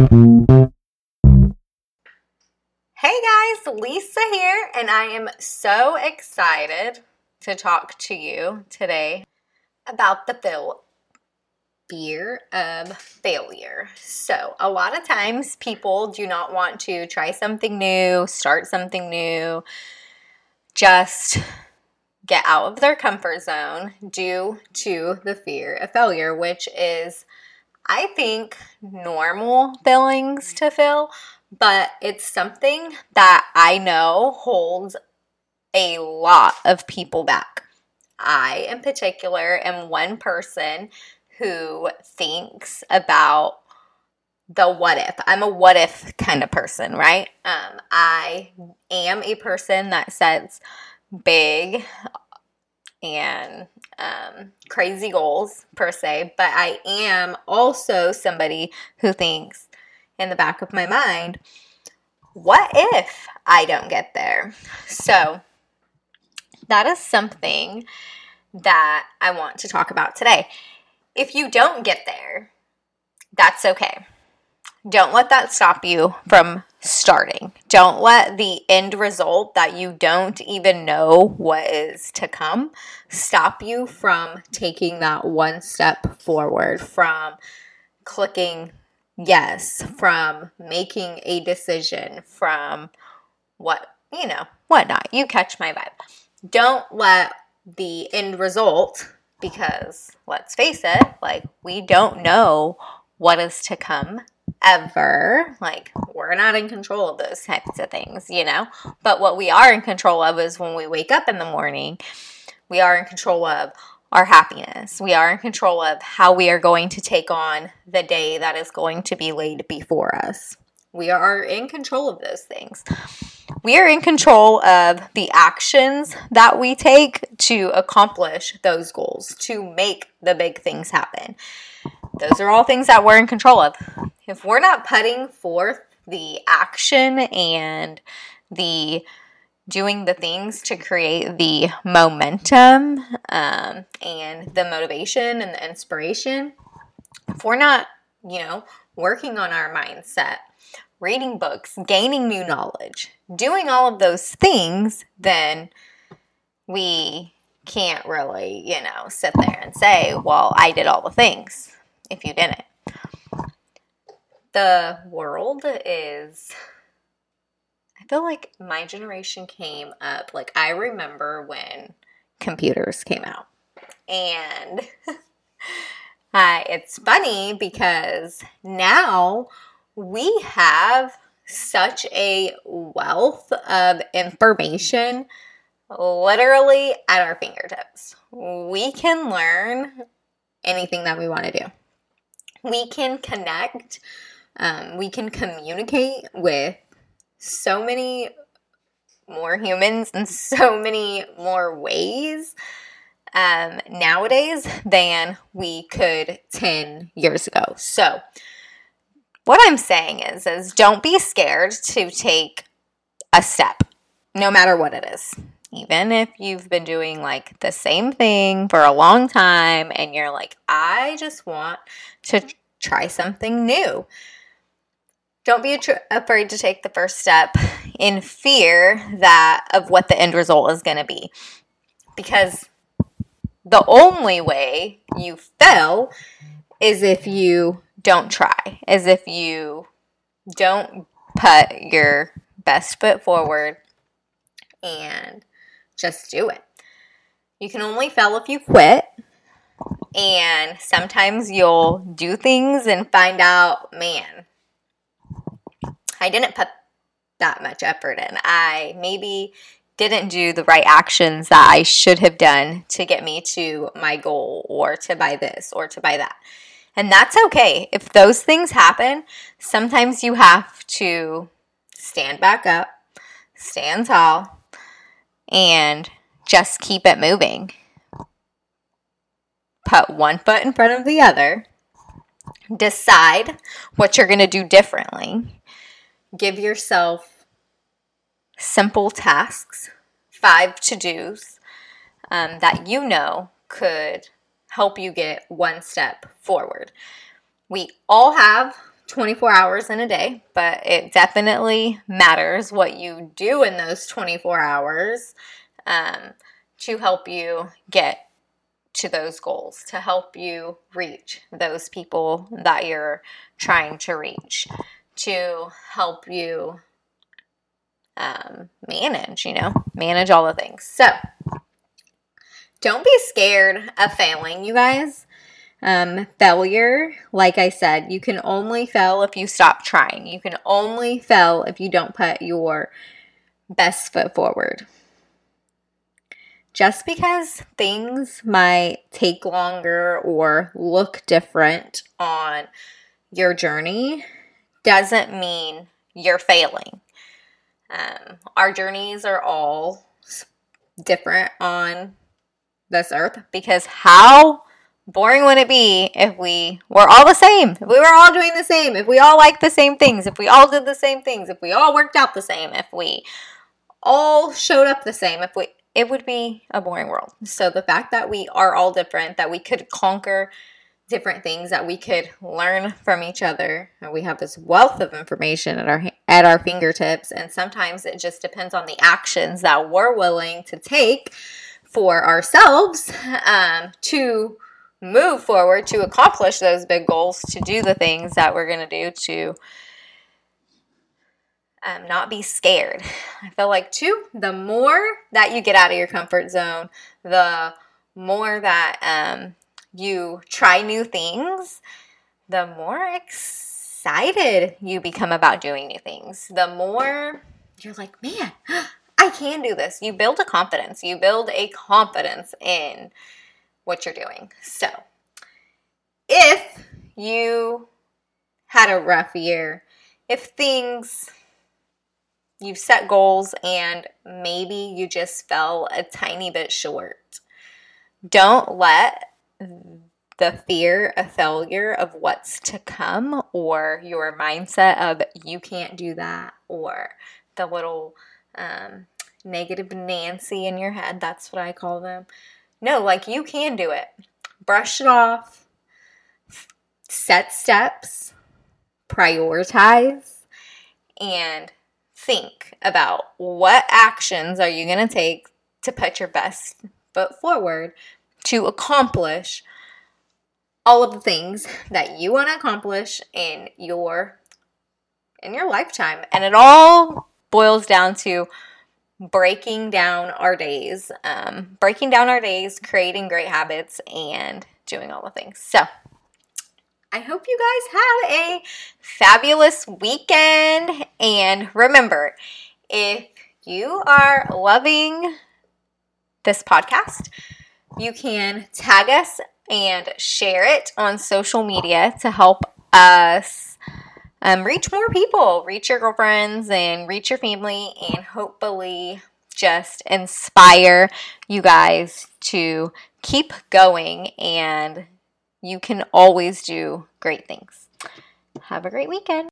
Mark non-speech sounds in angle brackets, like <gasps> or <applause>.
Hey guys, Lisa here, and I am so excited to talk to you today about the fear of failure. So, a lot of times people do not want to try something new, start something new, just get out of their comfort zone due to the fear of failure, which is, I think, normal feelings to feel, but it's something that I know holds a lot of people back. I, in particular, am one person who thinks about the what if. I'm a what if kind of person, right? Um, I am a person that sets big and um, crazy goals per se, but I am also somebody who thinks in the back of my mind, what if I don't get there? So that is something that I want to talk about today. If you don't get there, that's okay. Don't let that stop you from starting. Don't let the end result that you don't even know what is to come stop you from taking that one step forward, from clicking yes, from making a decision, from what, you know, whatnot. You catch my vibe. Don't let the end result, because let's face it, like we don't know what is to come ever. Like, we're not in control of those types of things, you know? But what we are in control of is when we wake up in the morning, we are in control of our happiness. We are in control of how we are going to take on the day that is going to be laid before us. We are in control of those things. We are in control of the actions that we take to accomplish those goals, to make the big things happen. Those are all things that we're in control of. If we're not putting forth the action and the doing the things to create the momentum um, and the motivation and the inspiration, if we're not, you know, working on our mindset, reading books, gaining new knowledge, doing all of those things, then we can't really, you know, sit there and say, well, I did all the things if you didn't. The world is I feel like my generation came up like I remember when computers came out. And <laughs> uh, it's funny because now we have such a wealth of information literally at our fingertips. We can learn anything that we want to do. We can connect, um, we can communicate with so many more humans in so many more ways um, nowadays than we could 10 years ago. So, what I'm saying is, is don't be scared to take a step, no matter what it is. Even if you've been doing like the same thing for a long time and you're like, I just want to try something new. Don't be afraid to take the first step in fear that of what the end result is going to be. Because the only way you fail is if you don't try, is if you don't put your best foot forward and just do it. You can only fail if you quit. And sometimes you'll do things and find out, man, I didn't put that much effort in. I maybe didn't do the right actions that I should have done to get me to my goal or to buy this or to buy that. And that's okay. If those things happen, sometimes you have to stand back up, stand tall, and just keep it moving. Put one foot in front of the other. Decide what you're going to do differently give yourself simple tasks, five to dos um, that you know could help you get one step forward. We all have 24 hours in a day, but it definitely matters what you do in those 24 hours um, to help you get to those goals, to help you reach those people that you're trying to reach, to help you um, manage, you know, manage all the things. So don't be scared of failing, you guys. Um, failure, like I said, you can only fail if you stop trying. You can only fail if you don't put your best foot forward. Just because things might take longer or look different on your journey doesn't mean you're failing. Um, our journeys are all different on this earth because how boring would it be if we were all the same? If we were all doing the same, if we all liked the same things, if we all did the same things, if we all worked out the same, if we all showed up the same, if we it would be a boring world. So the fact that we are all different, that we could conquer different things, that we could learn from each other, and we have this wealth of information at our at our fingertips, and sometimes it just depends on the actions that we're willing to take for ourselves um, to move forward to accomplish those big goals, to do the things that we're going to do to um, not be scared. I feel like, too, the more that you get out of your comfort zone, the more that um, you try new things, the more excited you become about doing new things. The more you're like, man, <gasps> I can do this. You build a confidence. You build a confidence in what you're doing. So, if you had a rough year, if things you've set goals and maybe you just fell a tiny bit short, don't let the fear of failure of what's to come or your mindset of you can't do that or the little um, negative Nancy in your head. That's what I call them. No, like you can do it. Brush it off, set steps, prioritize, and think about what actions are you going to take to put your best foot forward to accomplish all of the things that you want to accomplish in your in your lifetime. And it all boils down to breaking down our days, um, breaking down our days, creating great habits, and doing all the things. So, I hope you guys have a fabulous weekend. And remember, if you are loving this podcast, you can tag us and share it on social media to help us um, reach more people, reach your girlfriends and reach your family, and hopefully just inspire you guys to keep going and you can always do great things. Have a great weekend.